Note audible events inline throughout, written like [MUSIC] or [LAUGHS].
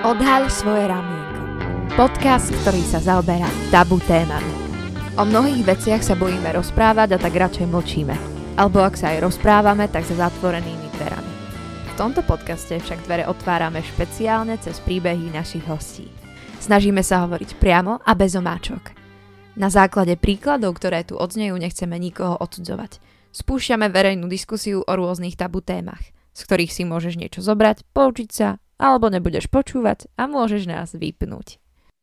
Odhaľ svoje ramienko. Podcast, ktorý sa zaoberá tabu témami. O mnohých veciach sa bojíme rozprávať a tak radšej mlčíme. Alebo ak sa aj rozprávame, tak za zatvorenými dverami. V tomto podcaste však dvere otvárame špeciálne cez príbehy našich hostí. Snažíme sa hovoriť priamo a bez omáčok. Na základe príkladov, ktoré tu odznejú, nechceme nikoho odsudzovať. Spúšťame verejnú diskusiu o rôznych tabu témach, z ktorých si môžeš niečo zobrať, poučiť sa alebo nebudeš počúvať a môžeš nás vypnúť.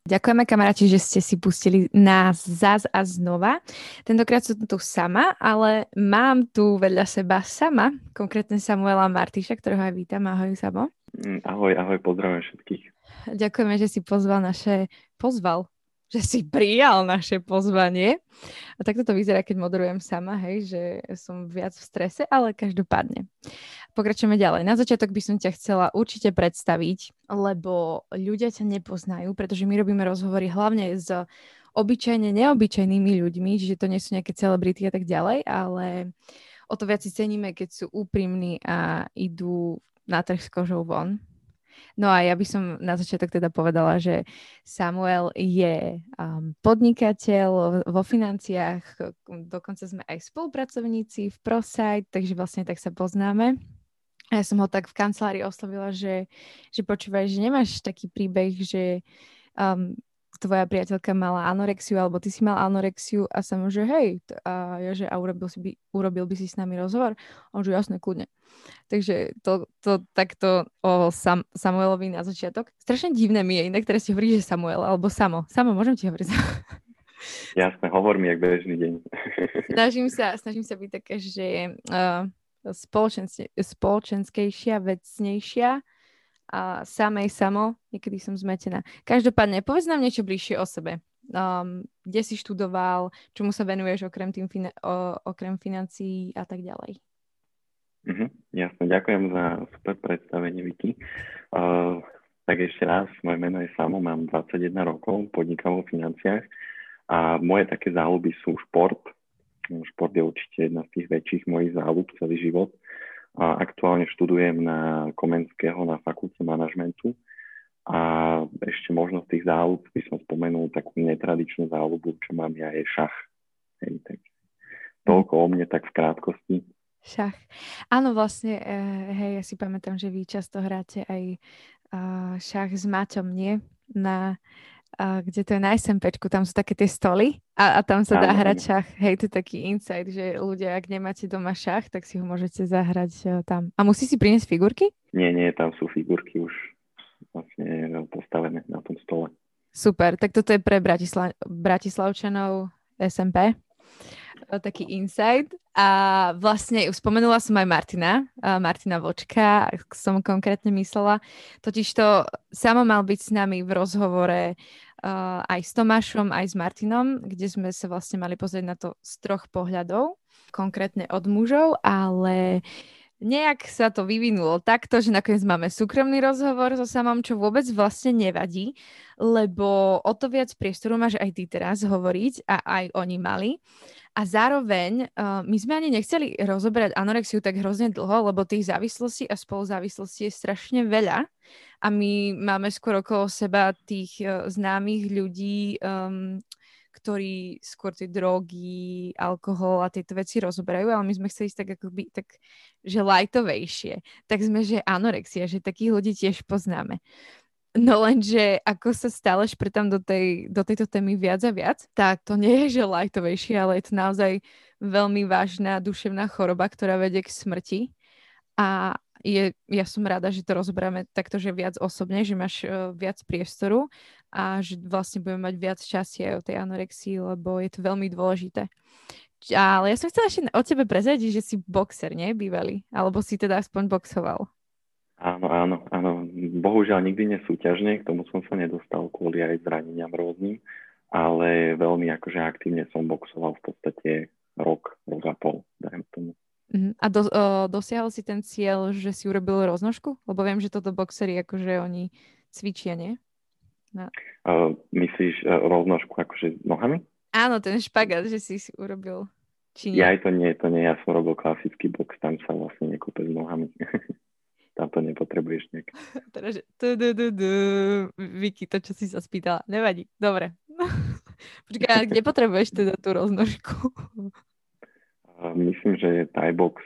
Ďakujeme kamaráti, že ste si pustili nás zás a znova. Tentokrát som tu sama, ale mám tu vedľa seba sama, konkrétne Samuela Martíša, ktorého aj vítam. Ahoj, Samo. Mm, ahoj, ahoj, pozdravujem všetkých. Ďakujeme, že si pozval naše... Pozval? že si prijal naše pozvanie. A takto to vyzerá, keď moderujem sama, hej, že som viac v strese, ale každopádne. Pokračujeme ďalej. Na začiatok by som ťa chcela určite predstaviť, lebo ľudia ťa nepoznajú, pretože my robíme rozhovory hlavne s obyčajne neobyčajnými ľuďmi, čiže to nie sú nejaké celebrity a tak ďalej, ale o to viac si ceníme, keď sú úprimní a idú na trh s kožou von No a ja by som na začiatok teda povedala, že Samuel je um, podnikateľ vo financiách, dokonca sme aj spolupracovníci v ProSite, takže vlastne tak sa poznáme. A ja som ho tak v kancelárii oslovila, že, že počúvaj, že nemáš taký príbeh, že um, tvoja priateľka mala anorexiu, alebo ty si mal anorexiu a som, že hej, a ja, že a urobil, si by, urobil by si s nami rozhovor? On že jasné, kľudne. Takže to, to takto o Sam, Samuelovi na začiatok. Strašne divné mi je inak, teraz si hovorí, že Samuel, alebo Samo. Samo, môžem ti hovoriť? Jasné, hovor mi, jak bežný deň. snažím, sa, snažím sa byť také, že uh, spoločenskejšia, vecnejšia a samej samo, niekedy som zmetená. Každopádne, povedz nám niečo bližšie o sebe. Um, kde si študoval, čomu sa venuješ okrem, tým fina- o, okrem financií a tak ďalej. Uh-huh, jasne, ďakujem za super predstavenie, Vicky. Uh, tak ešte raz, moje meno je Samo, mám 21 rokov, podnikám vo financiách a moje také záľuby sú šport. Šport je určite jedna z tých väčších mojich záľub celý život a aktuálne študujem na Komenského na fakulte manažmentu a ešte možno z tých záľub by som spomenul takú netradičnú záľubu, čo mám ja, je šach. Hej, tak toľko o mne tak v krátkosti. Šach. Áno, vlastne, uh, hej, ja si pamätám, že vy často hráte aj šach s Maťom, nie? Na a kde to je na SMPčku, tam sú také tie stoly a, a tam sa dá hrať šach. Hej, to je taký insight, že ľudia, ak nemáte doma šach, tak si ho môžete zahrať uh, tam. A musí si priniesť figurky? Nie, nie, tam sú figurky už vlastne postavené na tom stole. Super, tak toto je pre Bratisla- Bratislavčanov SMP taký insight. A vlastne spomenula som aj Martina, Martina Vočka, som konkrétne myslela. Totiž to samo mal byť s nami v rozhovore uh, aj s Tomášom, aj s Martinom, kde sme sa vlastne mali pozrieť na to z troch pohľadov, konkrétne od mužov, ale nejak sa to vyvinulo takto, že nakoniec máme súkromný rozhovor so samom, čo vôbec vlastne nevadí, lebo o to viac priestoru máš aj ty teraz hovoriť a aj oni mali. A zároveň uh, my sme ani nechceli rozoberať anorexiu tak hrozne dlho, lebo tých závislostí a spoluzávislostí je strašne veľa. A my máme skôr okolo seba tých uh, známych ľudí, um, ktorí skôr tie drogy, alkohol a tieto veci rozoberajú, ale my sme chceli ísť tak akoby, tak, že lightovejšie. Tak sme, že anorexia, že takých ľudí tiež poznáme. No lenže ako sa stále šprtam do, tej, do tejto témy viac a viac, tak to nie je, že lightovejšie, ale je to naozaj veľmi vážna duševná choroba, ktorá vedie k smrti. A je, ja som rada, že to rozoberáme takto, že viac osobne, že máš uh, viac priestoru a že vlastne budeme mať viac časie o tej anorexii, lebo je to veľmi dôležité. Ale ja som chcela ešte od tebe prezradiť, že si boxer, nie? Bývalý. Alebo si teda aspoň boxoval. Áno, áno, áno. Bohužiaľ nikdy nesúťažne, k tomu som sa nedostal kvôli aj zraneniam rôznym, ale veľmi akože aktívne som boxoval v podstate rok, rok a pol, dajem tomu. Uh-huh. A do, uh, dosiahol si ten cieľ, že si urobil roznožku? Lebo viem, že toto boxery akože oni cvičia, nie? No. Uh, myslíš uh, roznožku akože nohami? Áno, ten špagát, že si si urobil. Či nie? Ja aj to nie, to nie, ja som robil klasický box, tam sa vlastne nekope s nohami. [LAUGHS] tam to nepotrebuješ nejak [LAUGHS] Teraz. Vicky, to, čo si sa spýtala. Nevadí. Dobre. [LAUGHS] Počkaj, kde potrebuješ teda tú roznožku? [LAUGHS] Myslím, že je Thai box,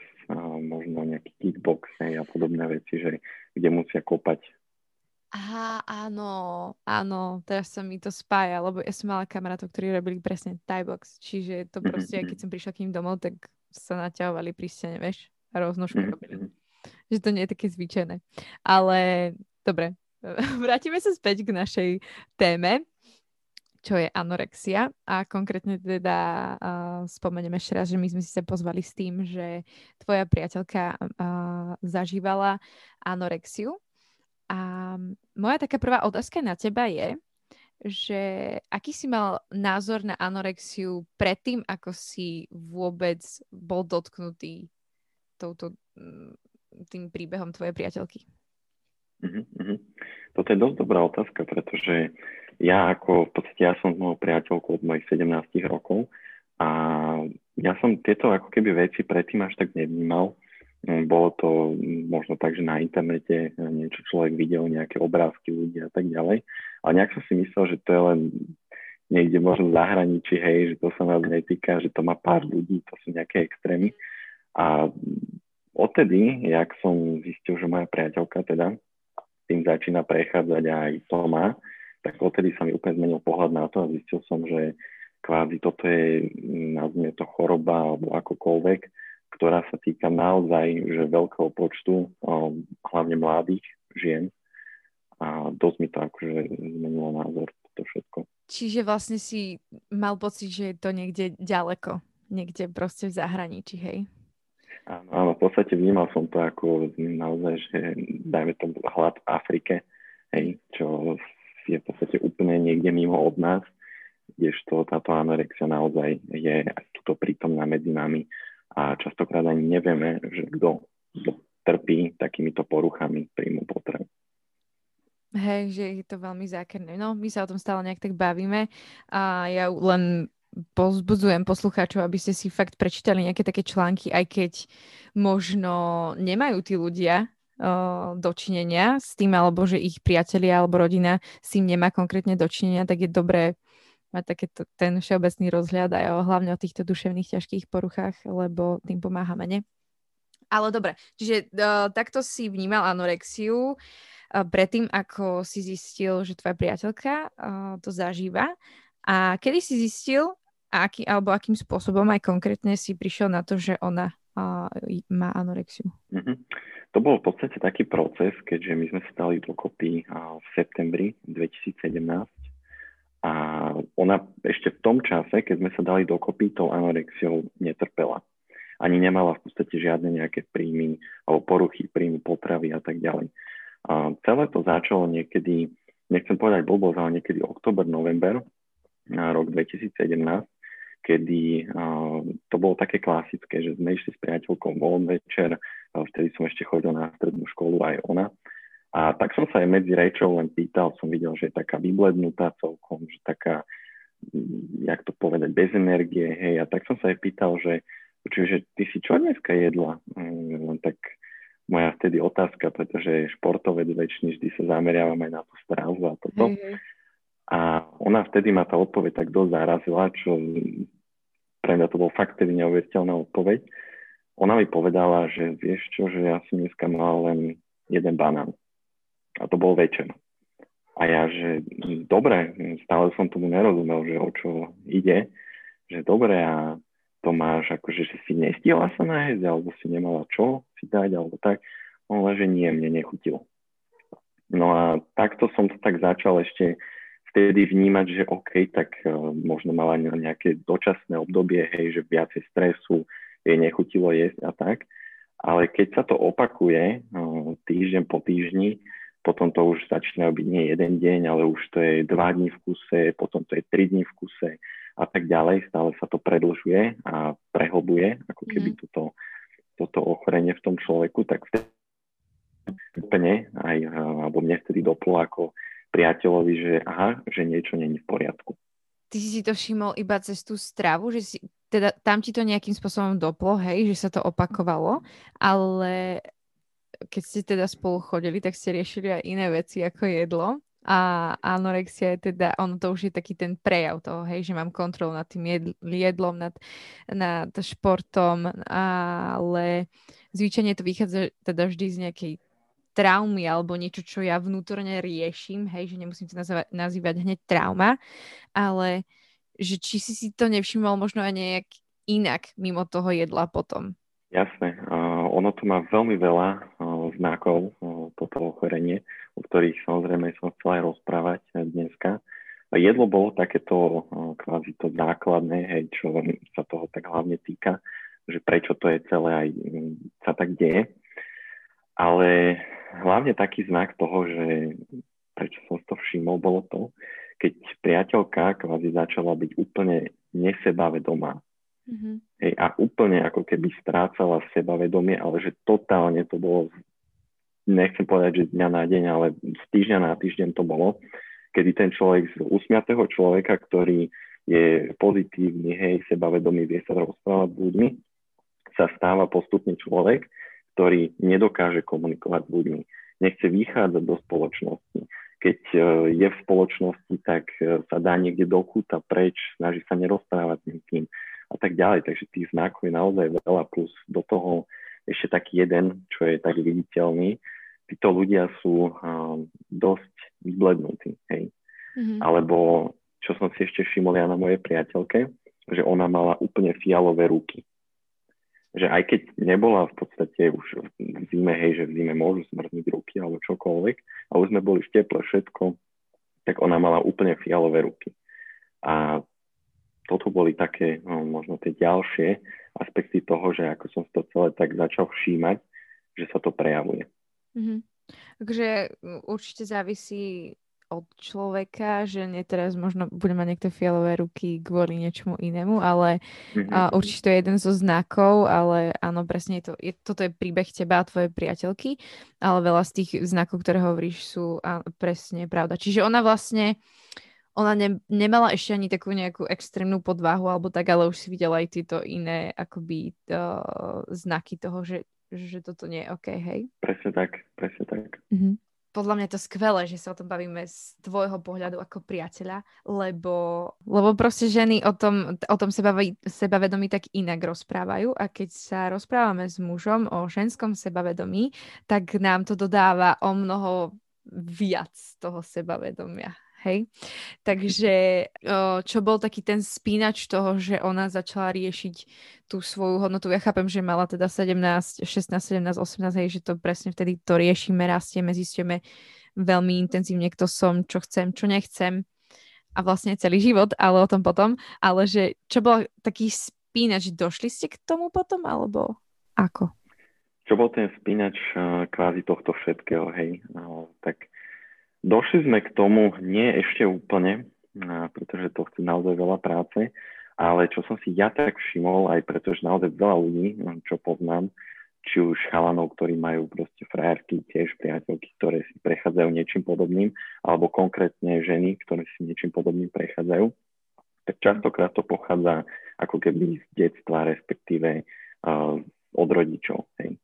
možno nejaký kickbox a podobné veci, že kde musia kopať. Aha, áno, áno, teraz sa mi to spája, lebo ja som mala kamarátov, ktorí robili presne Thai box, čiže to mhm, proste, mm-hmm. keď som prišla k ním domov, tak sa naťahovali pri stene, vieš, a roznožku mm-hmm. robili. Že to nie je také zvyčajné. Ale dobre, [LAUGHS] vrátime sa späť k našej téme čo je anorexia a konkrétne teda uh, spomeniem ešte raz, že my sme si sa pozvali s tým, že tvoja priateľka uh, zažívala anorexiu a moja taká prvá otázka na teba je, že aký si mal názor na anorexiu predtým, ako si vôbec bol dotknutý touto, tým príbehom tvojej priateľky? Uh-huh. Toto je dosť dobrá otázka, pretože ja ako, v podstate ja som mojou priateľkou od mojich 17 rokov a ja som tieto ako keby veci predtým až tak nevnímal. Mm, bolo to možno tak, že na internete niečo človek videl, nejaké obrázky ľudí a tak ďalej. Ale nejak som si myslel, že to je len niekde možno v zahraničí, hej, že to sa nás netýka, že to má pár ľudí, to sú nejaké extrémy. A odtedy, jak som zistil, že moja priateľka teda tým začína prechádzať aj to má, tak odtedy sa mi úplne zmenil pohľad na to a zistil som, že kvázi toto je, nazvime to choroba alebo akokoľvek, ktorá sa týka naozaj že veľkého počtu, hlavne mladých žien. A dosť mi to akože zmenilo názor to všetko. Čiže vlastne si mal pocit, že je to niekde ďaleko, niekde proste v zahraničí, hej? Áno, áno, v podstate vnímal som to ako naozaj, že dajme tomu hlad v Afrike, hej, čo je v podstate úplne niekde mimo od nás, kdežto táto anorexia naozaj je tuto prítomná medzi nami a častokrát ani nevieme, že kto, trpí takýmito poruchami príjmu potreb. Hej, že je to veľmi zákerné. No, my sa o tom stále nejak tak bavíme a ja len pozbudzujem poslucháčov, aby ste si fakt prečítali nejaké také články, aj keď možno nemajú tí ľudia dočinenia s tým, alebo že ich priatelia alebo rodina s tým nemá konkrétne dočinenia, tak je dobré mať takéto, ten všeobecný rozhľad aj o, hlavne o týchto duševných ťažkých poruchách, lebo tým pomáhame, ne? Ale dobre, čiže uh, takto si vnímal anorexiu uh, predtým, ako si zistil, že tvoja priateľka uh, to zažíva. A kedy si zistil, aký, alebo akým spôsobom aj konkrétne si prišiel na to, že ona uh, má anorexiu? Mm-hmm. To bol v podstate taký proces, keďže my sme sa dali dokopy v septembri 2017 a ona ešte v tom čase, keď sme sa dali dokopy, tou anorexiou netrpela. Ani nemala v podstate žiadne nejaké príjmy alebo poruchy príjmu potravy a tak ďalej. A celé to začalo niekedy, nechcem povedať blbosť, ale niekedy oktober, november na rok 2017, kedy uh, to bolo také klasické, že sme išli s priateľkou von večer, uh, vtedy som ešte chodil na strednú školu aj ona. A tak som sa aj medzi rečou len pýtal, som videl, že je taká vyblednutá celkom, že taká, mm, jak to povedať, bez energie, hej, a tak som sa aj pýtal, že čiže ty si čo dneska jedla? Um, tak moja vtedy otázka, pretože športovec väčšiny vždy sa zameriavam aj na tú strávu a toto. Mm-hmm. A ona vtedy ma tá odpoveď tak dosť zarazila, čo pre mňa to bol fakt vtedy neuveriteľná odpoveď. Ona mi povedala, že vieš čo, že ja som dneska mal len jeden banán. A to bol večer. A ja, že dobre, stále som tomu nerozumel, že o čo ide, že dobre a to máš akože, že si nestihla sa nájsť, alebo si nemala čo si dať, alebo tak. On že nie, mne nechutilo. No a takto som to tak začal ešte vtedy vnímať, že OK, tak uh, možno mala nejaké dočasné obdobie, hej, že viacej stresu, jej nechutilo jesť a tak. Ale keď sa to opakuje uh, týždeň po týždni, potom to už začína byť nie jeden deň, ale už to je dva dní v kuse, potom to je tri dní v kuse a tak ďalej. Stále sa to predlžuje a prehlbuje, ako keby mm. toto, toto ochorenie v tom človeku, tak vtedy úplne aj, alebo mne vtedy doplo ako priateľovi, že aha, že niečo není v poriadku. Ty si to všimol iba cez tú stravu, že si, teda tam ti to nejakým spôsobom doplo, hej, že sa to opakovalo, ale keď ste teda spolu chodili, tak ste riešili aj iné veci ako jedlo. A anorexia je teda, ono to už je taký ten prejav toho, hej, že mám kontrolu nad tým jedlom, nad, nad športom, ale zvyčajne to vychádza teda vždy z nejakej traumy alebo niečo, čo ja vnútorne riešim, hej, že nemusím to nazývať, nazývať hneď trauma, ale že či si si to nevšimol možno aj nejak inak mimo toho jedla potom. Jasné. Uh, ono to má veľmi veľa uh, znakov, uh, toto ochorenie, o ktorých samozrejme som chcel aj rozprávať dneska. Jedlo bolo takéto uh, kvázi to základné, hej, čo sa toho tak hlavne týka, že prečo to je celé aj sa tak deje. Ale hlavne taký znak toho, že prečo som to všimol, bolo to, keď priateľka kvázi začala byť úplne nesebavedomá. Mm-hmm. Hej, a úplne ako keby strácala sebavedomie, ale že totálne to bolo, nechcem povedať, že z dňa na deň, ale z týždňa na týždeň to bolo, kedy ten človek z usmiatého človeka, ktorý je pozitívny, hej, sebavedomý, vie sa rozprávať s ľuďmi, sa stáva postupne človek, ktorý nedokáže komunikovať s ľuďmi, nechce vychádzať do spoločnosti. Keď e, je v spoločnosti, tak e, sa dá niekde do kúta preč, snaží sa nerozprávať s nikým a tak ďalej. Takže tých znakov je naozaj veľa, plus do toho ešte taký jeden, čo je tak viditeľný. Títo ľudia sú um, dosť vyblednutí, hej. Mm-hmm. Alebo čo som si ešte všimol ja na mojej priateľke, že ona mala úplne fialové ruky že aj keď nebola v podstate už v zime, hej, že v zime môžu smrznúť ruky alebo čokoľvek, a už sme boli v teple všetko, tak ona mala úplne fialové ruky. A toto boli také, no, možno tie ďalšie aspekty toho, že ako som to celé tak začal všímať, že sa to prejavuje. Mm-hmm. Takže určite závisí od človeka, že nie teraz možno bude mať niekto fialové ruky kvôli niečomu inému, ale mm-hmm. uh, určite to je jeden zo znakov, ale áno, presne je to, je, toto je príbeh teba a tvojej priateľky, ale veľa z tých znakov, ktoré hovoríš, sú á, presne pravda. Čiže ona vlastne, ona ne, nemala ešte ani takú nejakú extrémnu podváhu alebo tak, ale už si videla aj tieto iné akoby uh, znaky toho, že, že toto nie je OK, hej? Presne tak, presne tak. Mm-hmm podľa mňa je to skvelé, že sa o tom bavíme z tvojho pohľadu ako priateľa, lebo, lebo proste ženy o tom, o tom seba, sebavedomí tak inak rozprávajú a keď sa rozprávame s mužom o ženskom sebavedomí, tak nám to dodáva o mnoho viac toho sebavedomia. Hej? Takže čo bol taký ten spínač toho, že ona začala riešiť tú svoju hodnotu. Ja chápem, že mala teda 17, 16, 17, 18, hej, že to presne vtedy to riešime, rastieme, zistíme veľmi intenzívne, kto som, čo chcem, čo nechcem a vlastne celý život, ale o tom potom. Ale že čo bol taký spínač, došli ste k tomu potom, alebo ako? Čo bol ten spínač kvázi tohto všetkého, hej? No, tak Došli sme k tomu nie ešte úplne, pretože to chce naozaj veľa práce, ale čo som si ja tak všimol, aj pretože naozaj veľa ľudí, čo poznám, či už chalanov, ktorí majú proste frajerky, tiež priateľky, ktoré si prechádzajú niečím podobným, alebo konkrétne ženy, ktoré si niečím podobným prechádzajú, tak častokrát to pochádza ako keby z detstva, respektíve uh, od rodičov. Hej.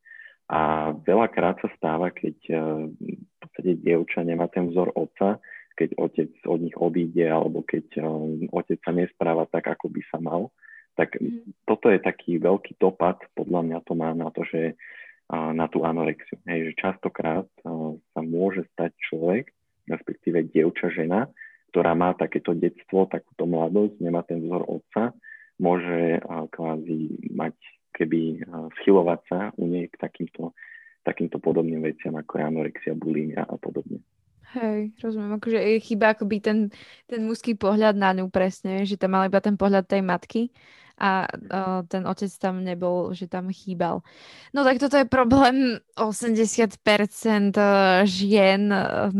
A veľakrát sa stáva, keď uh, v podstate dievča nemá ten vzor otca, keď otec od nich odíde, alebo keď um, otec sa nespráva tak, ako by sa mal. Tak mm. toto je taký veľký dopad, podľa mňa to má na to, že na tú anorexiu. Hej, že častokrát uh, sa môže stať človek, respektíve dievča žena, ktorá má takéto detstvo, takúto mladosť, nemá ten vzor otca, môže kvázi mať keby schylovať sa u nej k takýmto, takýmto podobným veciam ako anorexia, bulimia a podobne. Hej, rozumiem, akože je chyba akoby ten, ten mužský pohľad na ňu presne, že tam mal iba ten pohľad tej matky a uh, ten otec tam nebol, že tam chýbal. No tak toto je problém 80% žien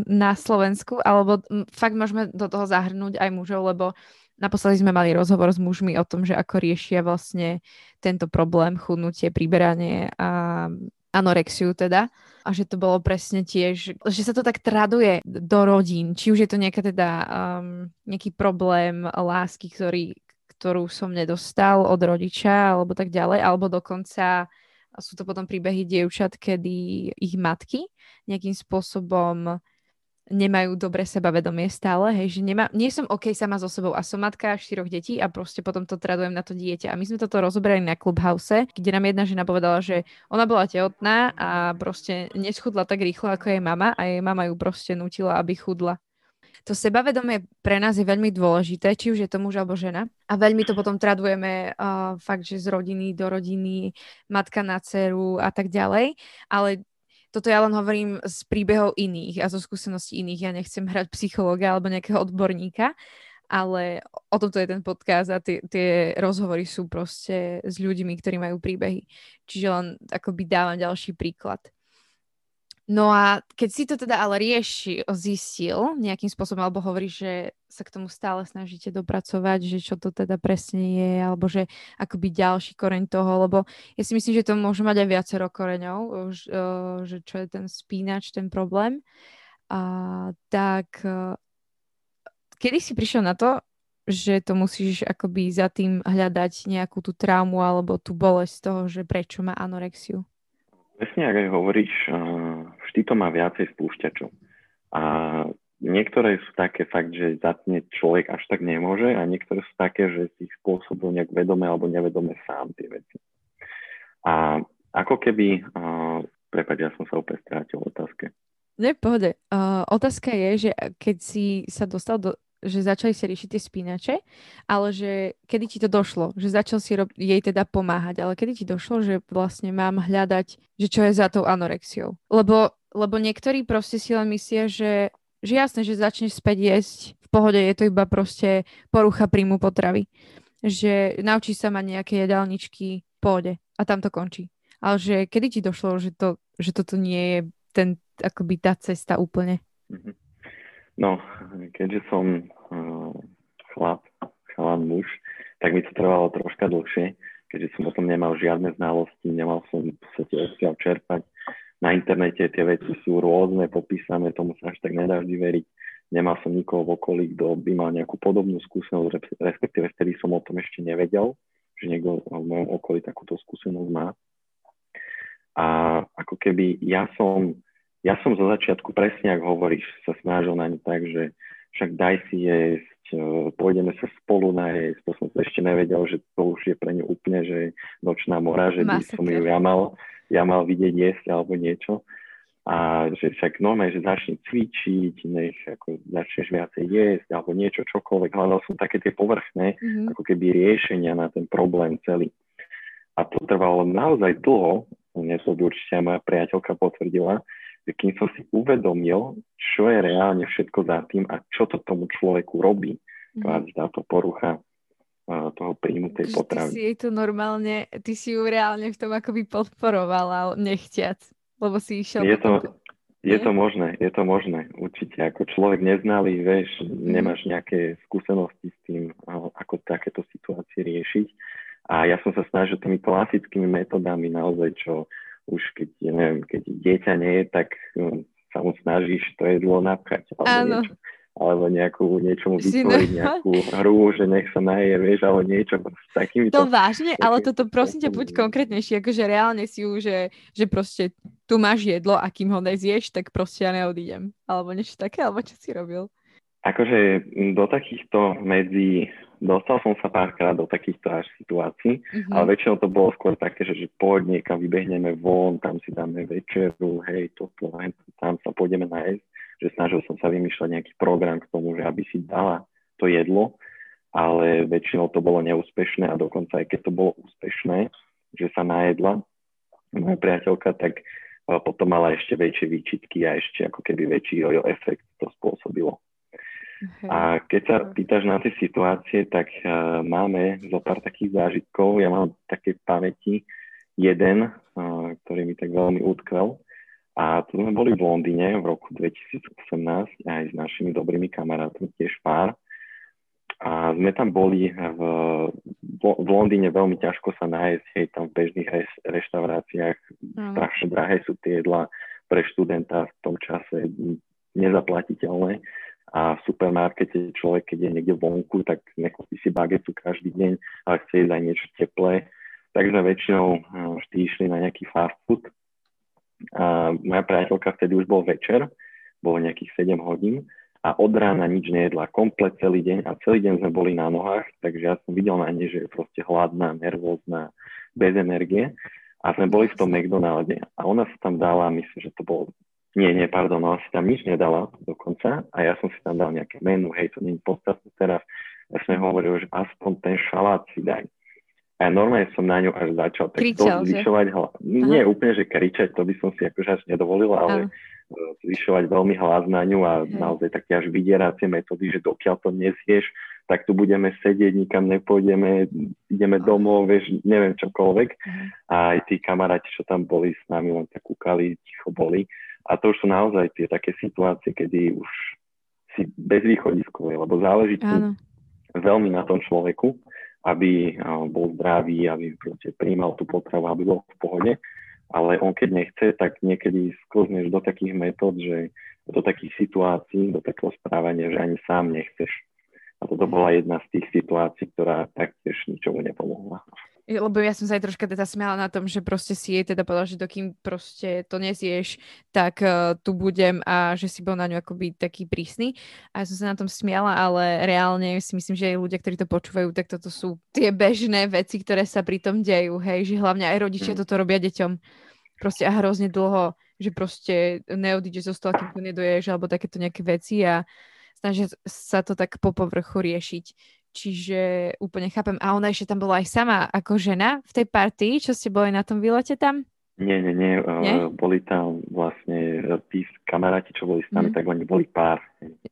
na Slovensku, alebo fakt môžeme do toho zahrnúť aj mužov, lebo Naposledy sme mali rozhovor s mužmi o tom, že ako riešia vlastne tento problém, chudnutie, priberanie a anorexiu teda. A že to bolo presne tiež, že sa to tak traduje do rodín. Či už je to nejaká teda um, nejaký problém lásky, ktorý, ktorú som nedostal od rodiča alebo tak ďalej, alebo dokonca sú to potom príbehy dievčat, kedy ich matky nejakým spôsobom nemajú dobre sebavedomie stále, hej, že nemá, nie som OK sama so sebou a som matka štyroch detí a proste potom to tradujem na to dieťa. A my sme toto rozoberali na Clubhouse, kde nám jedna žena povedala, že ona bola tehotná a proste neschudla tak rýchlo ako jej mama a jej mama ju proste nutila, aby chudla. To sebavedomie pre nás je veľmi dôležité, či už je to muž alebo žena. A veľmi to potom tradujeme uh, fakt, že z rodiny do rodiny, matka na dceru a tak ďalej. Ale toto ja len hovorím z príbehov iných a zo skúseností iných. Ja nechcem hrať psychológa alebo nejakého odborníka, ale o tomto je ten podcast a tie, tie rozhovory sú proste s ľuďmi, ktorí majú príbehy. Čiže len akoby dávam ďalší príklad. No a keď si to teda ale rieši, zistil nejakým spôsobom, alebo hovorí, že sa k tomu stále snažíte dopracovať, že čo to teda presne je, alebo že akoby ďalší koreň toho, lebo ja si myslím, že to môže mať aj viacero koreňov, že čo je ten spínač, ten problém. A, tak e, kedy si prišiel na to, že to musíš akoby za tým hľadať nejakú tú traumu alebo tú bolesť toho, že prečo má anorexiu? Presne, ak aj hovoríš, vždy to má viacej spúšťačov. A niektoré sú také fakt, že zatne človek až tak nemôže a niektoré sú také, že si ich spôsobujú nejak vedome alebo nevedome sám tie veci. A ako keby, uh, prepáč, ja som sa opäť strátil v otázke. Nie, v pohode. Uh, otázka je, že keď si sa dostal do, že začali sa riešiť tie spínače, ale že kedy ti to došlo, že začal si rob- jej teda pomáhať, ale kedy ti došlo, že vlastne mám hľadať, že čo je za tou anorexiou. Lebo, lebo niektorí proste si len myslia, že, že jasné, že začneš späť jesť, v pohode je to iba proste porucha príjmu potravy. Že naučíš sa mať nejaké jedálničky v pohode a tam to končí. Ale že kedy ti došlo, že, to, že toto nie je ten, akoby tá cesta úplne? Mm-hmm. No, keďže som uh, chlap, chalan muž, tak mi to trvalo troška dlhšie, keďže som potom nemal žiadne znalosti, nemal som v podstate odkiaľ čerpať. Na internete tie veci sú rôzne, popísané, tomu sa až tak nedá vždy veriť. Nemal som nikoho v okolí, kto by mal nejakú podobnú skúsenosť, respektíve vtedy som o tom ešte nevedel, že niekto v mojom okolí takúto skúsenosť má. A ako keby ja som ja som zo začiatku presne, ak hovoríš, sa snažil na ňu tak, že však daj si jesť, e, pôjdeme sa spolu najesť, to som ešte nevedel, že to už je pre ňu úplne, že nočná mora, že by som ju ja mal, ja mal vidieť jesť alebo niečo. A že však normálne, že začne cvičiť, nech ako začneš viacej jesť alebo niečo, čokoľvek. Hľadal som také tie povrchné, mm-hmm. ako keby riešenia na ten problém celý. A to trvalo naozaj dlho, mne to určite moja priateľka potvrdila, kým som si uvedomil, čo je reálne všetko za tým a čo to tomu človeku robí, mm. táto porucha toho príjmu tej potravy. Ty si jej to normálne, ty si ju reálne v tom akoby podporovala nechtiac, lebo si išiel... Je to, je to možné, je to možné, určite. Ako človek neznalý, vieš, mm. nemáš nejaké skúsenosti s tým, ako takéto situácie riešiť. A ja som sa snažil tými klasickými metodami naozaj, čo už keď, neviem, keď dieťa nie je, tak um, sa mu snažíš to jedlo napchať. Alebo niečo alebo nejakú, niečomu vytvoriť nejakú hru, že nech sa naje, vieš, alebo niečo s takými. To vážne, taký, ale toto prosím ťa, buď konkrétnejšie, akože reálne si ju, že, že proste tu máš jedlo a kým ho nezieš, tak proste ja neodídem. Alebo niečo také, alebo čo si robil? Akože do takýchto medzi dostal som sa párkrát do takýchto až situácií, mm-hmm. ale väčšinou to bolo skôr také, že, že poď niekam, vybehneme von, tam si dáme večeru, hej, toto, hej, tam sa pôjdeme nájsť, že snažil som sa vymýšľať nejaký program k tomu, že aby si dala to jedlo, ale väčšinou to bolo neúspešné a dokonca aj keď to bolo úspešné, že sa najedla moja priateľka, tak eh, potom mala ešte väčšie výčitky a ešte ako keby väčší efekt to spôsobilo. Okay. A keď sa pýtaš na tie situácie, tak uh, máme zo pár takých zážitkov. Ja mám také pamäti jeden, uh, ktorý mi tak veľmi utkvel. A tu sme boli v Londýne v roku 2018 aj s našimi dobrými kamarátmi, tiež pár. A sme tam boli v, v Londýne veľmi ťažko sa nájsť, hej, tam v bežných res, reštauráciách mm. strašne drahé sú tie jedla pre študenta v tom čase nezaplatiteľné a v supermarkete človek, keď je niekde vonku, tak nekúpi si bagetu každý deň, ale chce jesť aj niečo teplé, tak sme väčšinou vždy išli na nejaký fast food. A moja priateľka vtedy už bol večer, bolo nejakých 7 hodín a od rána nič nejedla, komplet celý deň a celý deň sme boli na nohách, takže ja som videl na nej, že je proste hladná, nervózna, bez energie. A sme boli v tom McDonalde a ona sa tam dala, myslím, že to bolo nie, nie, pardon, ona si tam nič nedala dokonca a ja som si tam dal nejaké menu, hej, to nie je podstatné teraz. Ja som hovoril, že aspoň ten šalát si daj. A normálne som na ňu až začal tak Kričal, zvyšovať hlas. Nie úplne, že kričať, to by som si akože až nedovolil, ale Aha. E, zvyšovať veľmi hlas na ňu a Hej. naozaj také až vydieracie metódy, že dokiaľ to nesieš, tak tu budeme sedieť, nikam nepôjdeme, ideme domov, vieš, neviem čokoľvek. Aha. A aj tí kamaráti, čo tam boli s nami, len tak kúkali, ticho boli. A to už sú naozaj tie také situácie, kedy už si bezvýchodiskové, lebo záleží veľmi na tom človeku aby bol zdravý, aby proste príjmal tú potravu, aby bol v pohode. Ale on keď nechce, tak niekedy sklzneš do takých metód, že do takých situácií, do takého správania, že ani sám nechceš. A toto bola jedna z tých situácií, ktorá taktiež ničomu nepomohla. Lebo ja som sa aj troška teda smiala na tom, že proste si jej teda povedal, že dokým proste to nezieš, tak uh, tu budem a že si bol na ňu akoby taký prísny. A ja som sa na tom smiala, ale reálne si myslím, že aj ľudia, ktorí to počúvajú, tak toto sú tie bežné veci, ktoré sa pri tom dejú, hej, že hlavne aj rodičia mm. toto robia deťom. Proste a hrozne dlho, že proste neodídeš zo stola, kým to nedoješ, alebo takéto nejaké veci a snažia sa to tak po povrchu riešiť. Čiže úplne chápem. A ona ešte tam bola aj sama ako žena v tej partii, čo ste boli na tom výlete tam? Nie, nie, nie. nie? Uh, boli tam vlastne tí kamaráti, čo boli s nami, mm. tak oni boli pár.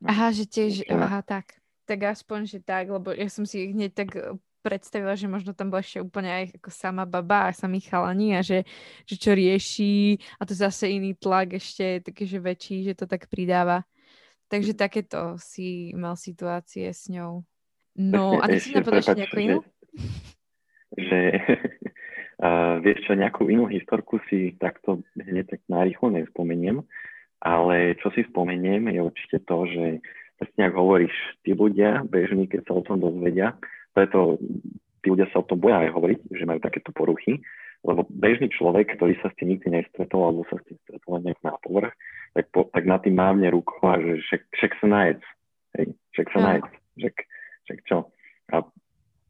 Aha, že tiež, žena. aha, tak. Tak aspoň, že tak, lebo ja som si hneď tak e, predstavila, že možno tam bola ešte úplne aj ako sama baba a samý chalani a že, že čo rieši a to zase iný tlak ešte taký, že väčší, že to tak pridáva. Takže takéto si mal situácie s ňou. No, a ty si napodáš nejakú inú? Že, [LAUGHS] uh, vieš čo, nejakú inú historku si takto hneď tak narýchlo nespomeniem, ale čo si spomeniem je určite to, že presne ak hovoríš, tí ľudia bežní, keď sa o tom dozvedia, preto tí ľudia sa o tom boja aj hovoriť, že majú takéto poruchy, lebo bežný človek, ktorý sa s tým nikdy nestretol, alebo sa s tým stretol nejak na povrch, tak, po, tak na tým mávne rukou a že však, však sa najedz. Hej, však sa no. najedz. Však, však čo. A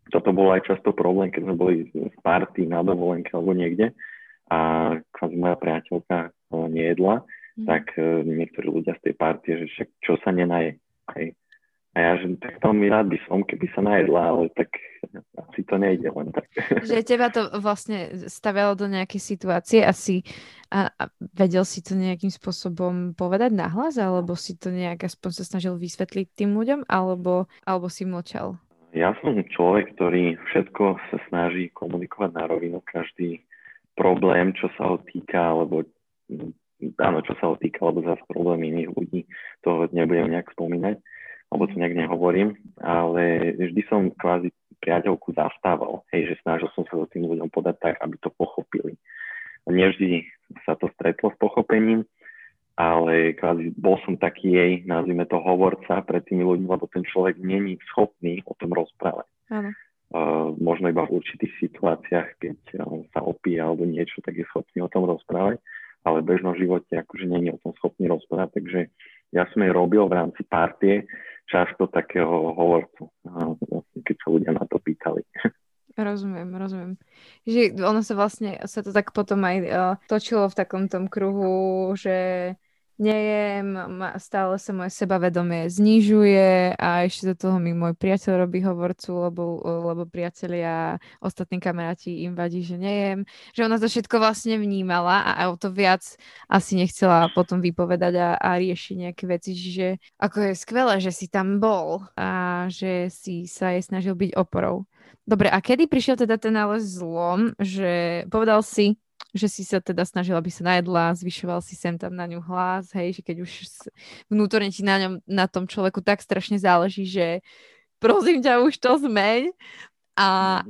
toto bol aj často problém, keď sme boli v party na dovolenke alebo niekde a kvázi moja priateľka nejedla, mm. tak uh, niektorí ľudia z tej partie, že však čo sa nenaje. Hej. A ja, že tak veľmi rád by som, keby sa najedla, ale tak asi to nejde len tak. [LAUGHS] Že teba to vlastne stavilo do nejakej situácie asi a, a vedel si to nejakým spôsobom povedať nahlas, alebo si to nejak aspoň sa snažil vysvetliť tým ľuďom, alebo, alebo si mlčal? Ja som človek, ktorý všetko sa snaží komunikovať na rovinu, každý problém, čo sa ho týka, alebo áno, čo sa ho týka, alebo zase problém iných ľudí, to nebudem nejak spomínať alebo to nejak nehovorím, ale vždy som kvázi priateľku zastával, hej, že snažil som sa so tým ľuďom podať tak, aby to pochopili. Nevždy sa to stretlo s pochopením, ale kvázi bol som taký jej, nazvime to, hovorca pre tými ľuďmi, lebo ten človek není schopný o tom rozprávať. Áno. Uh, možno iba v určitých situáciách, keď uh, sa opíja alebo niečo, tak je schopný o tom rozprávať, ale v bežnom živote akože není o tom schopný rozprávať, takže ja som jej robil v rámci partie často takého hovorcu, keď sa ľudia na to pýtali. Rozumiem, rozumiem. Že ono sa vlastne, sa to tak potom aj uh, točilo v takom tom kruhu, že nejem, stále sa moje sebavedomie znižuje a ešte do toho mi môj priateľ robí hovorcu, lebo, lebo priatelia, ostatní kamaráti im vadí, že nejem. Že ona to všetko vlastne vnímala a o to viac asi nechcela potom vypovedať a, a riešiť nejaké veci. Čiže ako je skvelé, že si tam bol a že si sa jej snažil byť oporou. Dobre, a kedy prišiel teda ten ale zlom, že povedal si, že si sa teda snažila, aby sa najedla, zvyšoval si sem tam na ňu hlas, hej, že keď už vnútorne ti na, ňom, na tom človeku tak strašne záleží, že prosím ťa, už to zmeň. A,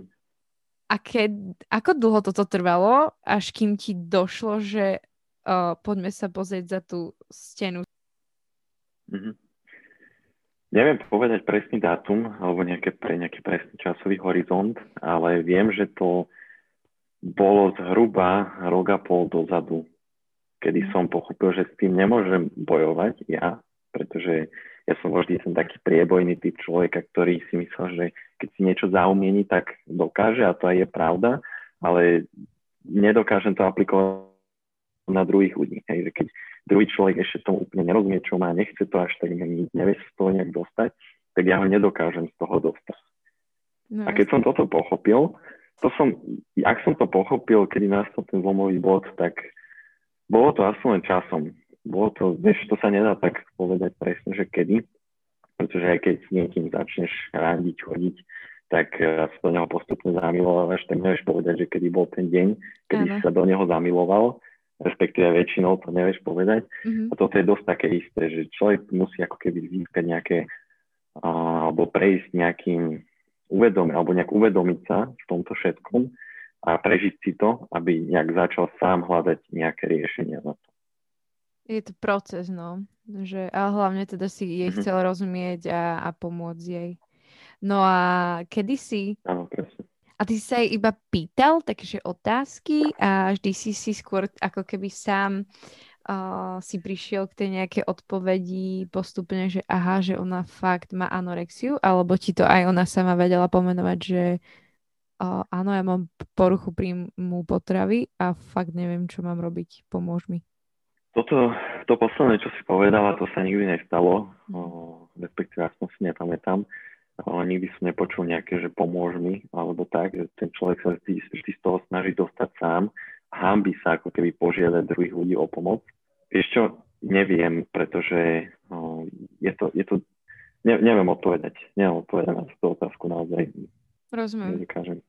a keď, ako dlho toto trvalo, až kým ti došlo, že uh, poďme sa pozrieť za tú stenu? Mm-hmm. Neviem povedať presný dátum alebo nejaké, pre nejaký presný časový horizont, ale viem, že to bolo zhruba rok a pol dozadu, kedy mhm. som pochopil, že s tým nemôžem bojovať ja, pretože ja som vždy ten taký priebojný typ človeka, ktorý si myslel, že keď si niečo zaumieni, tak dokáže a to aj je pravda, ale nedokážem to aplikovať na druhých ľudí. Hej, že keď druhý človek ešte tomu úplne nerozumie, čo má, nechce to až tak, nevie sa z toho nejak dostať, tak ja ho nedokážem z toho dostať. No, a keď som toto pochopil, to som, ak som to pochopil, kedy nastal ten zlomový bod, tak bolo to asi len časom. Bolo to, vieš, to sa nedá tak povedať presne, že kedy, pretože aj keď s niekým začneš rádiť, chodiť, tak sa do neho postupne zamilovávaš, tak nevieš povedať, že kedy bol ten deň, kedy si sa do neho zamiloval, respektíve väčšinou to nevieš povedať. Mm-hmm. A toto je dosť také isté, že človek musí ako keby získať nejaké, alebo prejsť nejakým uvedom, alebo nejak uvedomiť sa v tomto všetkom a prežiť si to, aby nejak začal sám hľadať nejaké riešenia na to. Je to proces, no. Že, a hlavne teda si jej mm-hmm. chcel rozumieť a, a pomôcť jej. No a kedy si... Áno, presne. A ty si sa jej iba pýtal takže otázky a vždy si si skôr ako keby sám uh, si prišiel k tej nejakej odpovedi postupne, že aha, že ona fakt má anorexiu, alebo ti to aj ona sama vedela pomenovať, že uh, áno, ja mám poruchu príjmu potravy a fakt neviem, čo mám robiť, pomôž mi. Toto, to posledné, čo si povedala, to sa nikdy nestalo, uh, respektíve aspoň si nepamätám. Ale nikdy som nepočul nejaké, že pomôž mi, alebo tak, že ten človek sa vždy, vždy z toho snaží dostať sám hámbi sa ako keby požiadať druhých ľudí o pomoc. Vieš čo, neviem, pretože no, je to, je to ne, neviem odpovedať, neviem odpovedať na túto otázku naozaj. Rozumiem. Nedokážem.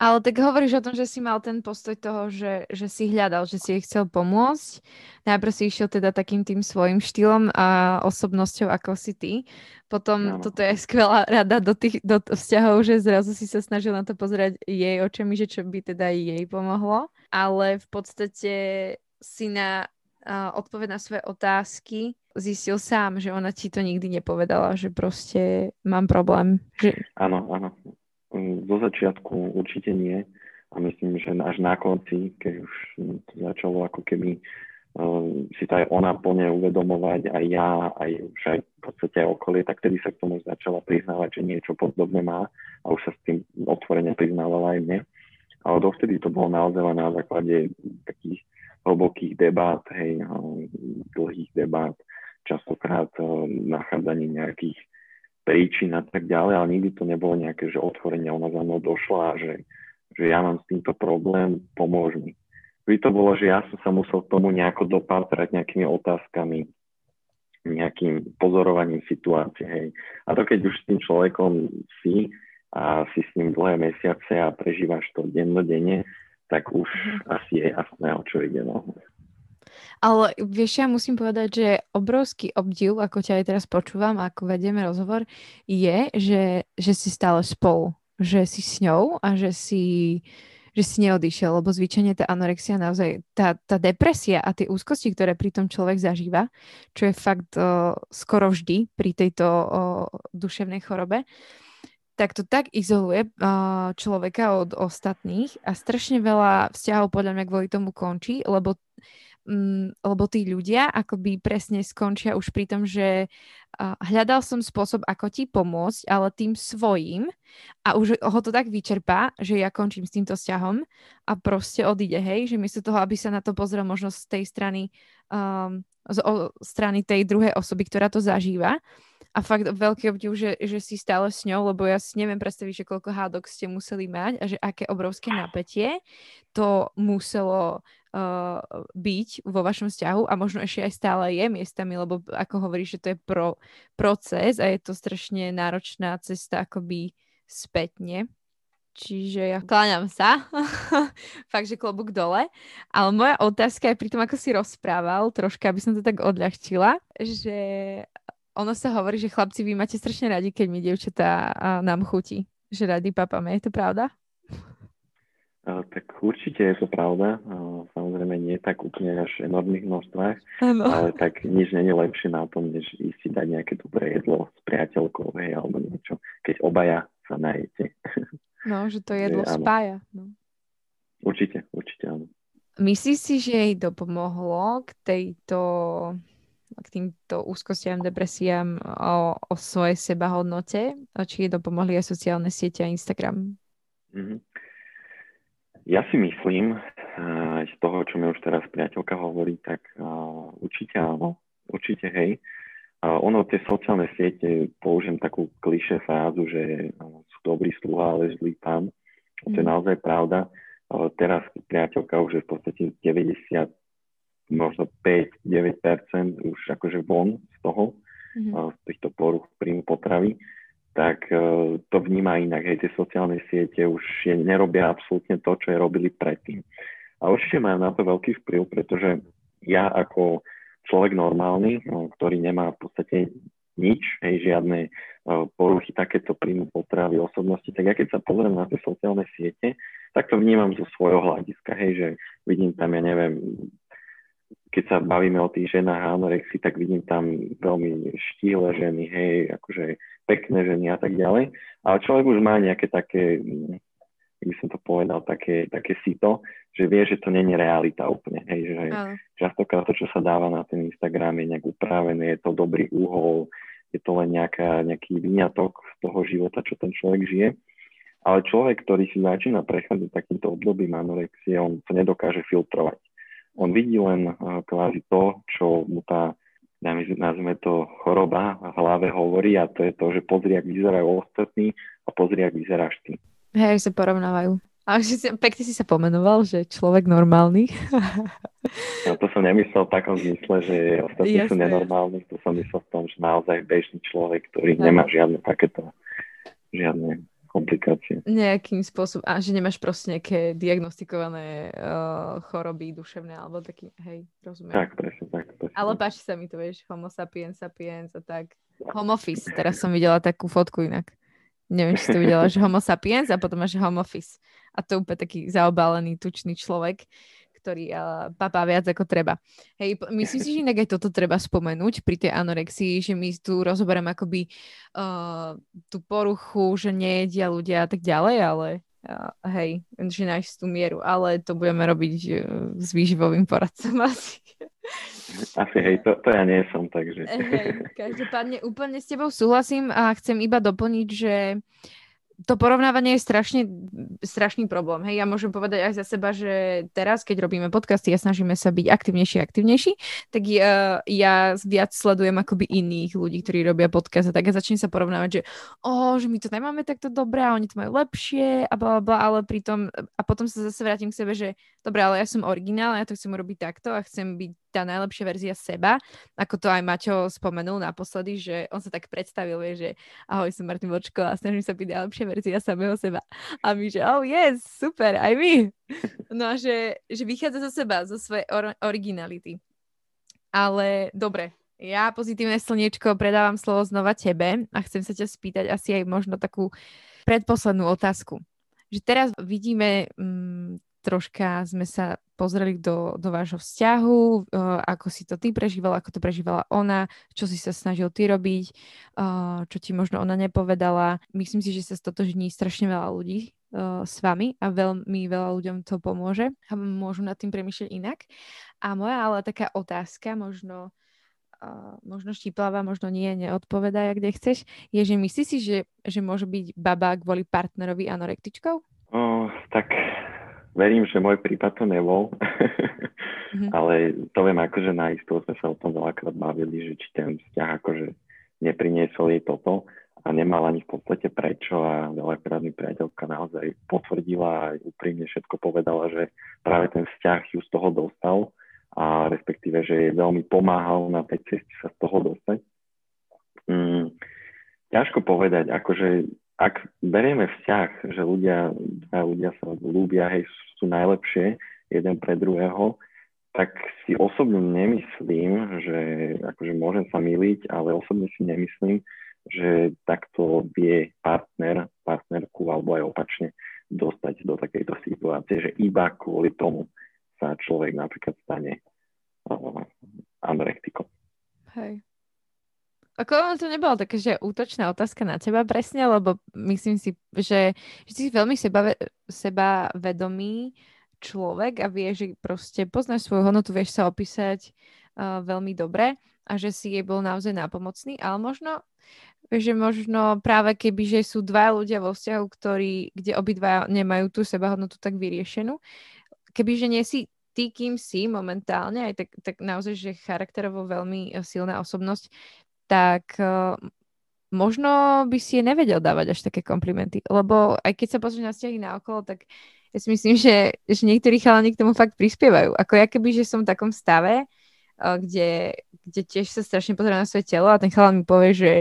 Ale tak hovoríš o tom, že si mal ten postoj toho, že, že si hľadal, že si jej chcel pomôcť. Najprv si išiel teda takým tým svojim štýlom a osobnosťou, ako si ty. Potom no. toto je skvelá rada do tých do vzťahov, že zrazu si sa snažil na to pozerať jej očami, že čo by teda jej pomohlo. Ale v podstate si na uh, odpoveď na svoje otázky zistil sám, že ona ti to nikdy nepovedala, že proste mám problém. Že... Áno, áno zo začiatku určite nie. A myslím, že až na konci, keď už to začalo ako keby uh, si to aj ona plne uvedomovať, aj ja, aj už aj v podstate aj okolie, tak tedy sa k tomu začala priznávať, že niečo podobné má a už sa s tým otvorene priznávala aj mne. Ale dovtedy to bolo naozaj na základe takých hlbokých debát, hej, dlhých debát, častokrát uh, nachádzanie nejakých príčin a tak ďalej, ale nikdy to nebolo nejaké, že otvorenie ona za mnou došla a že, že ja mám s týmto problém, pomôž mi. Vždy to bolo, že ja som sa musel k tomu nejako dopátrať nejakými otázkami, nejakým pozorovaním situácie. Hej. A to keď už s tým človekom si a si s ním dlhé mesiace a prežívaš to dennodenne, tak už mm. asi je jasné, o čo ide. No. Ale vieš, ja musím povedať, že obrovský obdiv, ako ťa aj teraz počúvam, ako vedieme rozhovor, je, že, že si stále spolu. Že si s ňou a že si že si neodišiel, lebo zvyčajne tá anorexia naozaj, tá, tá depresia a tie úzkosti, ktoré pri tom človek zažíva, čo je fakt o, skoro vždy pri tejto o, duševnej chorobe, tak to tak izoluje uh, človeka od ostatných a strašne veľa vzťahov podľa mňa kvôli tomu končí, lebo um, lebo tí ľudia akoby presne skončia už pri tom, že hľadal som spôsob, ako ti pomôcť, ale tým svojím. A už ho to tak vyčerpá, že ja končím s týmto vzťahom a proste odíde, hej, že miesto toho, aby sa na to pozrel možno z tej strany, um, z o, strany tej druhej osoby, ktorá to zažíva, a fakt veľký obdiv, že, že si stále s ňou, lebo ja si neviem predstaviť, že koľko hádok ste museli mať a že aké obrovské napätie to muselo uh, byť vo vašom vzťahu a možno ešte aj stále je miestami, lebo ako hovoríš, že to je pro, proces a je to strašne náročná cesta akoby spätne. Čiže ja kláňam sa, [LAUGHS] fakt, že klobúk dole. Ale moja otázka je pri tom, ako si rozprával, troška, aby som to tak odľahčila, že ono sa hovorí, že chlapci, vy máte strašne radi, keď mi dievčatá nám chutí. Že radi papame, je to pravda? Tak určite je to pravda. samozrejme nie tak úplne až v enormných množstvách, ano. ale tak nič nie je lepšie na tom, než ísť si dať nejaké dobré jedlo s priateľkou, hej, alebo niečo, keď obaja sa najete. No, že to [LAUGHS] jedlo že, spája. No. Určite, určite áno. Myslíš si, že jej dopomohlo k tejto k týmto úzkostiam, depresiám o, o svojej sebahodnote? Či jej dopomohli aj sociálne siete a Instagram? Mm-hmm. Ja si myslím, aj z toho, čo mi už teraz priateľka hovorí, tak uh, určite áno, určite hej. Uh, ono, tie sociálne siete, použijem takú kliše frázu, že uh, sú dobrý sluha, ale zlý pán. Mm. To je mhm. naozaj pravda. Uh, teraz priateľka už je v podstate 90, možno 5-9% už akože von z toho, mm. uh, z týchto poruch príjmu potravy tak uh, to vníma inak. Hej, tie sociálne siete už je, nerobia absolútne to, čo je robili predtým. A určite majú na to veľký vplyv, pretože ja ako človek normálny, no, ktorý nemá v podstate nič, hej, žiadne uh, poruchy takéto príjmu potravy osobnosti, tak ja keď sa pozriem na tie sociálne siete, tak to vnímam zo svojho hľadiska, hej, že vidím tam, ja neviem, keď sa bavíme o tých ženách a anorexii, tak vidím tam veľmi štíhle ženy, hej, akože pekné ženy a tak ďalej. Ale človek už má nejaké také, jak by som to povedal, také, také sito, že vie, že to není realita úplne. Hej, že Ale. častokrát to, čo sa dáva na ten Instagram je nejak upravené, je to dobrý úhol, je to len nejaká, nejaký výňatok z toho života, čo ten človek žije. Ale človek, ktorý si začína prechádzať takýmto obdobím anorexie, on to nedokáže filtrovať. On vidí len uh, kvázi to, čo mu tá nazvime to choroba v hlave hovorí a to je to, že pozri, ak vyzerajú ostatní a pozri, ak vyzeráš ty. Hej, sa porovnávajú. A si, pekne si sa pomenoval, že človek normálny. Ja [LAUGHS] to som nemyslel v takom zmysle, že ostatní Jasne. sú nenormálni. To som myslel v tom, že naozaj bežný človek, ktorý nemá žiadne takéto, žiadne komplikácie. Nejakým spôsobom, a že nemáš proste nejaké diagnostikované uh, choroby duševné, alebo taký, hej, rozumiem. Tak, presne tak. Presne. Ale páči sa mi to, vieš, homo sapiens, sapiens a tak. Homofis, teraz som videla takú fotku inak. Neviem, či si to videla, že homo sapiens a potom máš homofis. A to je úplne taký zaobalený, tučný človek ktorý uh, papá viac ako treba. Hej, myslím si, že inak aj toto treba spomenúť pri tej anorexii, že my tu rozoberám akoby uh, tú poruchu, že nejedia ľudia a tak ďalej, ale uh, hej, že nájsť tú mieru, ale to budeme robiť uh, s výživovým poradcom [LAUGHS] asi. Asi hej, to, to ja nie som, takže... Hej, každopádne úplne s tebou súhlasím a chcem iba doplniť, že uh, to porovnávanie je strašne, strašný problém. Hej, ja môžem povedať aj za seba, že teraz, keď robíme podcasty a snažíme sa byť aktivnejší a aktivnejší, tak ja, ja viac sledujem akoby iných ľudí, ktorí robia podcast a tak ja začnem sa porovnávať, že o, že my to nemáme takto dobré a oni to majú lepšie a bla, bla, ale pritom a potom sa zase vrátim k sebe, že dobre, ale ja som originál, ja to chcem urobiť takto a chcem byť tá najlepšia verzia seba, ako to aj Maťo spomenul naposledy, že on sa tak predstavil, vie, že ahoj, som Martin Vočko a snažím sa byť najlepšia verzia samého seba. A my, že oh yes, super, aj my. [LAUGHS] No a že, že vychádza zo seba, zo svojej or- originality. Ale dobre, ja pozitívne slniečko predávam slovo znova tebe a chcem sa ťa spýtať asi aj možno takú predposlednú otázku. Že teraz vidíme mm, troška sme sa pozreli do, do vášho vzťahu, uh, ako si to ty prežívala, ako to prežívala ona, čo si sa snažil ty robiť, uh, čo ti možno ona nepovedala. Myslím si, že sa stotožní strašne veľa ľudí uh, s vami a veľmi veľa ľuďom to pomôže a môžu nad tým premýšľať inak. A moja ale taká otázka, možno možno štíplavá, možno nie, neodpovedaj, kde chceš, je, že myslíš si, že, že môže byť baba kvôli partnerovi anorektičkou? Oh, tak verím, že môj prípad to nebol, mm-hmm. [LAUGHS] ale to viem akože na isto sme sa o tom veľakrát bavili, že či ten vzťah akože nepriniesol jej toto a nemala ani v podstate prečo a veľakrát mi priateľka naozaj potvrdila a úprimne všetko povedala, že práve ten vzťah ju z toho dostal a respektíve, že jej veľmi pomáhal na tej ceste sa z toho dostať. Mm, ťažko povedať, akože ak berieme vzťah, že ľudia, dva ľudia sa ľúbia, hej, sú najlepšie jeden pre druhého, tak si osobne nemyslím, že akože môžem sa miliť, ale osobne si nemyslím, že takto vie partner, partnerku alebo aj opačne dostať do takejto situácie, že iba kvôli tomu sa človek napríklad stane uh, anorektikom. Hej. Ako to nebola taká, že útočná otázka na teba presne, lebo myslím si, že, že si veľmi seba, seba vedomý, človek a vie, že proste poznáš svoju hodnotu, vieš sa opísať uh, veľmi dobre a že si jej bol naozaj nápomocný, ale možno že možno práve keby, že sú dva ľudia vo vzťahu, ktorí, kde obidva nemajú tú sebahodnotu tak vyriešenú, keby, že nie si ty, kým si momentálne, aj tak, tak naozaj, že charakterovo veľmi silná osobnosť, tak uh, možno by si je nevedel dávať až také komplimenty. Lebo aj keď sa pozrieš na vzťahy na okolo, tak ja si myslím, že, že niektorí chalani k tomu fakt prispievajú. Ako ja keby, že som v takom stave, uh, kde, kde tiež sa strašne pozerám na svoje telo a ten chalan mi povie, že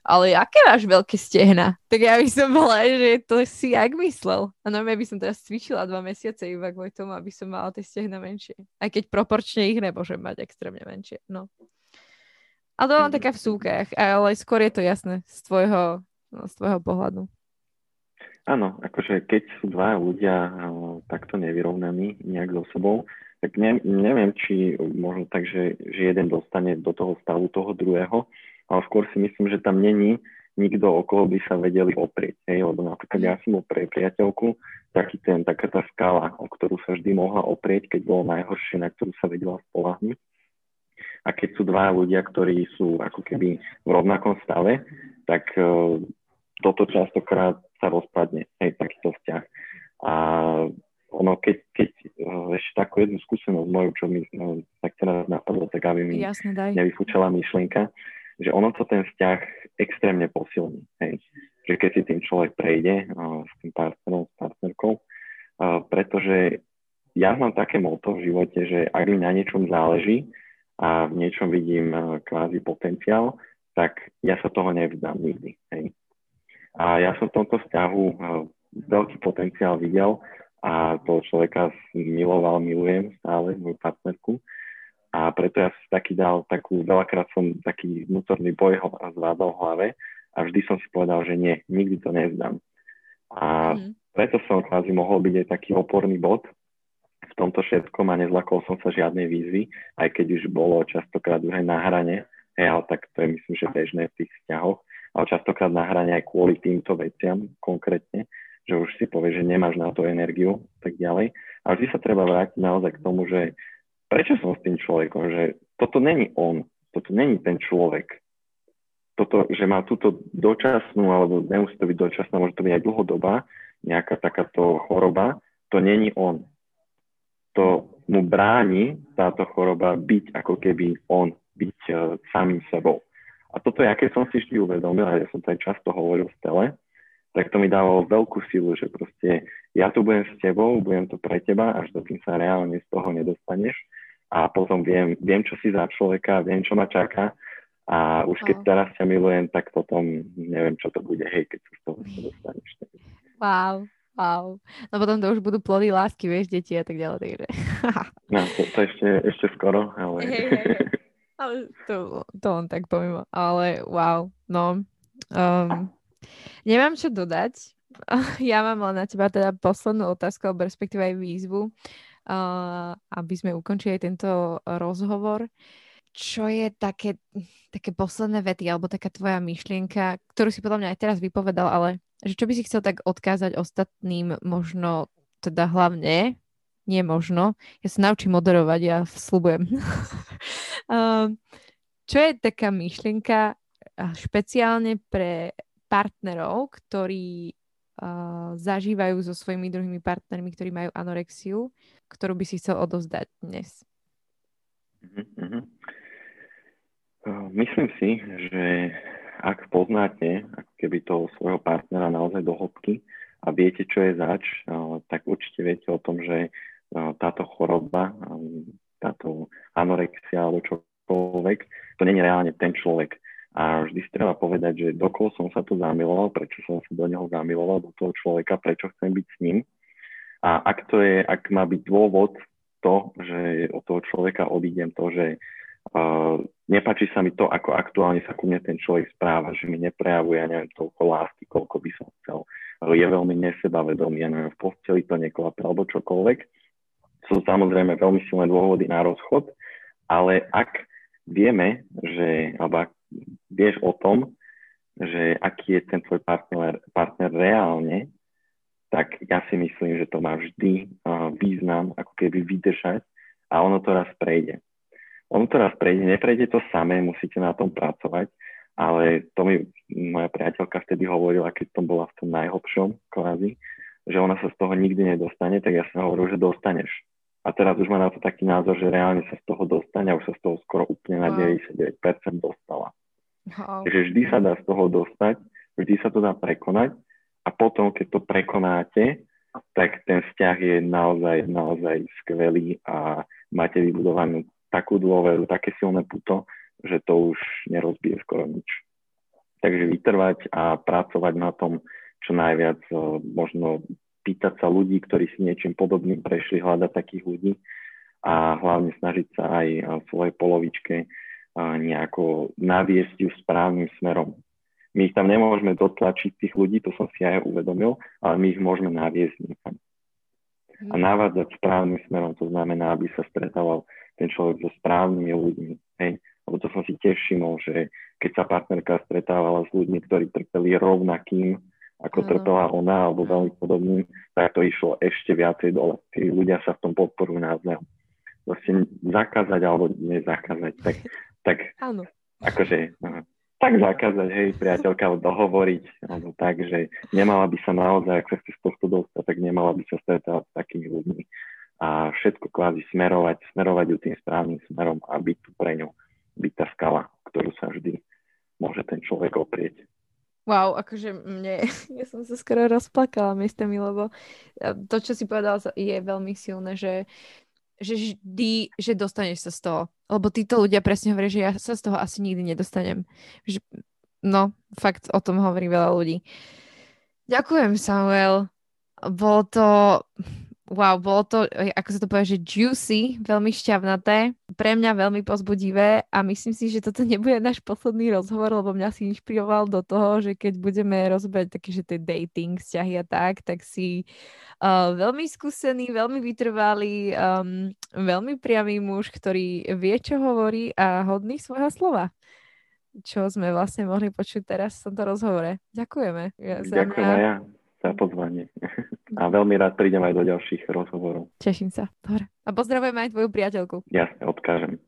ale aké máš veľké stehna? Tak ja by som bola, že to si jak myslel. A normálne by som teraz cvičila dva mesiace iba kvôli tomu, aby som mala tie stehna menšie. Aj keď proporčne ich nemôžem mať extrémne menšie. No. Ale to mám taká v súkach, ale skôr je to jasné z tvojho, no, z tvojho pohľadu. Áno, akože keď sú dva ľudia uh, takto nevyrovnaní nejak so sebou, tak ne, neviem, či možno tak, že, že jeden dostane do toho stavu toho druhého, ale skôr si myslím, že tam není nikto, okolo by sa vedeli oprieť. Hej? Lebo napríklad ja som bol pre priateľku taký ten, taká tá skala, o ktorú sa vždy mohla oprieť, keď bolo najhoršie, na ktorú sa vedela spolahnuť. A keď sú dva ľudia, ktorí sú ako keby v rovnakom stave, tak uh, toto častokrát sa rozpadne, hej, takýto vzťah. A ono, keď, keď uh, ešte takú jednu skúsenosť moju, čo mi uh, tak teraz napadlo, tak aby mi Jasne, daj. nevyfúčala myšlienka, že ono to ten vzťah extrémne posilní. Hej. Že keď si tým človek prejde uh, s tým partnerom, s partnerkou, uh, pretože ja mám také moto v živote, že ak mi na niečom záleží a v niečom vidím uh, kvázi potenciál, tak ja sa toho nevzdám nikdy. Hej. A ja som v tomto vzťahu uh, veľký potenciál videl a toho človeka miloval, milujem stále, moju partnerku. A preto ja som taký dal takú, veľakrát som taký vnútorný boj ho zvládal v hlave a vždy som si povedal, že nie, nikdy to nezdám. A mm. preto som kvázi mohol byť aj taký oporný bod tomto všetkom a nezlakol som sa žiadnej výzvy, aj keď už bolo častokrát už aj na hrane, hej, ale tak to je myslím, že bežné v tých vzťahoch, ale častokrát na hrane aj kvôli týmto veciam konkrétne, že už si povie, že nemáš na to energiu, tak ďalej. A vždy sa treba vrátiť naozaj k tomu, že prečo som s tým človekom, že toto není on, toto není ten človek. Toto, že má túto dočasnú, alebo nemusí to byť dočasná, môže to byť aj dlhodobá, nejaká takáto choroba, to není on. To mu bráni táto choroba byť ako keby on, byť uh, samým sebou. A toto ja keď som si vždy uvedomil, a ja som to aj často hovoril v tele, tak to mi dávalo veľkú silu, že proste ja tu budem s tebou, budem tu pre teba, až dokým sa reálne z toho nedostaneš. A potom viem, viem, čo si za človeka, viem, čo ma čaká. A už keď teraz ťa milujem, tak potom neviem, čo to bude, hej, keď už to dostaneš. Wow, wow. No potom to už budú plody lásky, vieš, deti a tak ďalej, takže... no, to, to ešte, ešte skoro, ale... Hey, hey, hey. ale to, to len tak poviem, ale wow, no. Um, nemám čo dodať. [LAUGHS] Ja mám len na teba teda poslednú otázku, alebo respektíve aj výzvu uh, aby sme ukončili tento rozhovor. Čo je také, také posledné vety alebo taká tvoja myšlienka, ktorú si podľa mňa aj teraz vypovedal, ale že čo by si chcel tak odkázať ostatným možno, teda hlavne, nie možno, ja sa naučím moderovať, ja slúbujem. uh, [LAUGHS] čo je taká myšlienka špeciálne pre partnerov, ktorí uh, zažívajú so svojimi druhými partnermi, ktorí majú anorexiu, ktorú by si chcel odovzdať dnes? Mm-hmm. Myslím si, že ak poznáte ako keby toho svojho partnera naozaj do hĺbky a viete, čo je zač, tak určite viete o tom, že táto choroba, táto anorexia alebo čokoľvek, to nie je reálne ten človek. A vždy si treba povedať, že dokolo som sa tu zamiloval, prečo som sa do neho zamiloval, do toho človeka, prečo chcem byť s ním a ak to je, ak má byť dôvod to, že od toho človeka odídem to, že uh, nepáči sa mi to, ako aktuálne sa ku mne ten človek správa, že mi neprejavuje, ja neviem, toľko lásky, koľko by som chcel. Je veľmi nesebavedomý, ja neviem, v posteli to neklape alebo čokoľvek. Sú samozrejme veľmi silné dôvody na rozchod, ale ak vieme, že, alebo ak vieš o tom, že aký je ten tvoj partner, partner reálne, tak ja si myslím, že to má vždy uh, význam, ako keby vydržať a ono to raz prejde. Ono to raz prejde, neprejde to samé, musíte na tom pracovať, ale to mi moja priateľka vtedy hovorila, keď som bola v tom najhlbšom kvázi, že ona sa z toho nikdy nedostane, tak ja som hovoril, že dostaneš. A teraz už má na to taký názor, že reálne sa z toho dostane a už sa z toho skoro úplne na 99% dostala. Wow. Takže vždy sa dá z toho dostať, vždy sa to dá prekonať a potom, keď to prekonáte, tak ten vzťah je naozaj, naozaj skvelý a máte vybudovanú takú dôveru, také silné puto, že to už nerozbije skoro nič. Takže vytrvať a pracovať na tom čo najviac, eh, možno pýtať sa ľudí, ktorí si niečím podobným prešli, hľadať takých ľudí a hlavne snažiť sa aj v svojej polovičke nejako naviesť ju správnym smerom. My ich tam nemôžeme dotlačiť, tých ľudí, to som si aj uvedomil, ale my ich môžeme naviesť niekam. A mhm. navádzať správnym smerom, to znamená, aby sa stretával ten človek so správnymi ľuďmi. Hej? Lebo to som si tiež všimol, že keď sa partnerka stretávala s ľuďmi, ktorí trpeli rovnakým ako mm. trpela ona alebo veľmi podobným, tak to išlo ešte viacej dole. Tí ľudia sa v tom podporujú navzájom. Vlastne zakázať alebo nezakázať, tak, tak akože tak zakázať, hej, priateľka, alebo dohovoriť, alebo tak, že nemala by sa naozaj, ak sa chce z tohto dostať, tak nemala by sa stretávať s takými ľuďmi a všetko kvázi smerovať, smerovať ju tým správnym smerom a byť tu pre ňu, byť tá skala, ktorú sa vždy môže ten človek oprieť. Wow, akože mne, [LAUGHS] ja som sa skoro rozplakala miestami, lebo e, to, čo si povedal, je veľmi silné, že, že vždy, že dostaneš sa z toho. Lebo títo ľudia presne hovoria, že ja sa z toho asi nikdy nedostanem. Že, no, fakt o tom hovorí veľa ľudí. Ďakujem, Samuel. Bolo to wow, bolo to, ako sa to povie, že juicy, veľmi šťavnaté, pre mňa veľmi pozbudivé a myslím si, že toto [LAUGHS] nebude náš posledný rozhovor, lebo mňa si inšpiroval do toho, že keď budeme rozberať také, že tie dating, vzťahy a tak, tak si uh, veľmi skúsený, veľmi vytrvalý, um, veľmi priamý muž, ktorý vie, čo hovorí a hodný svojho slova čo sme vlastne mohli počuť teraz v tomto rozhovore. Ďakujeme. Ja, Ďakujem ja za pozvanie. [LAUGHS] A veľmi rád prídem aj do ďalších rozhovorov. Teším sa. Dobre. A pozdravujem aj tvoju priateľku. Jasne, odkážem.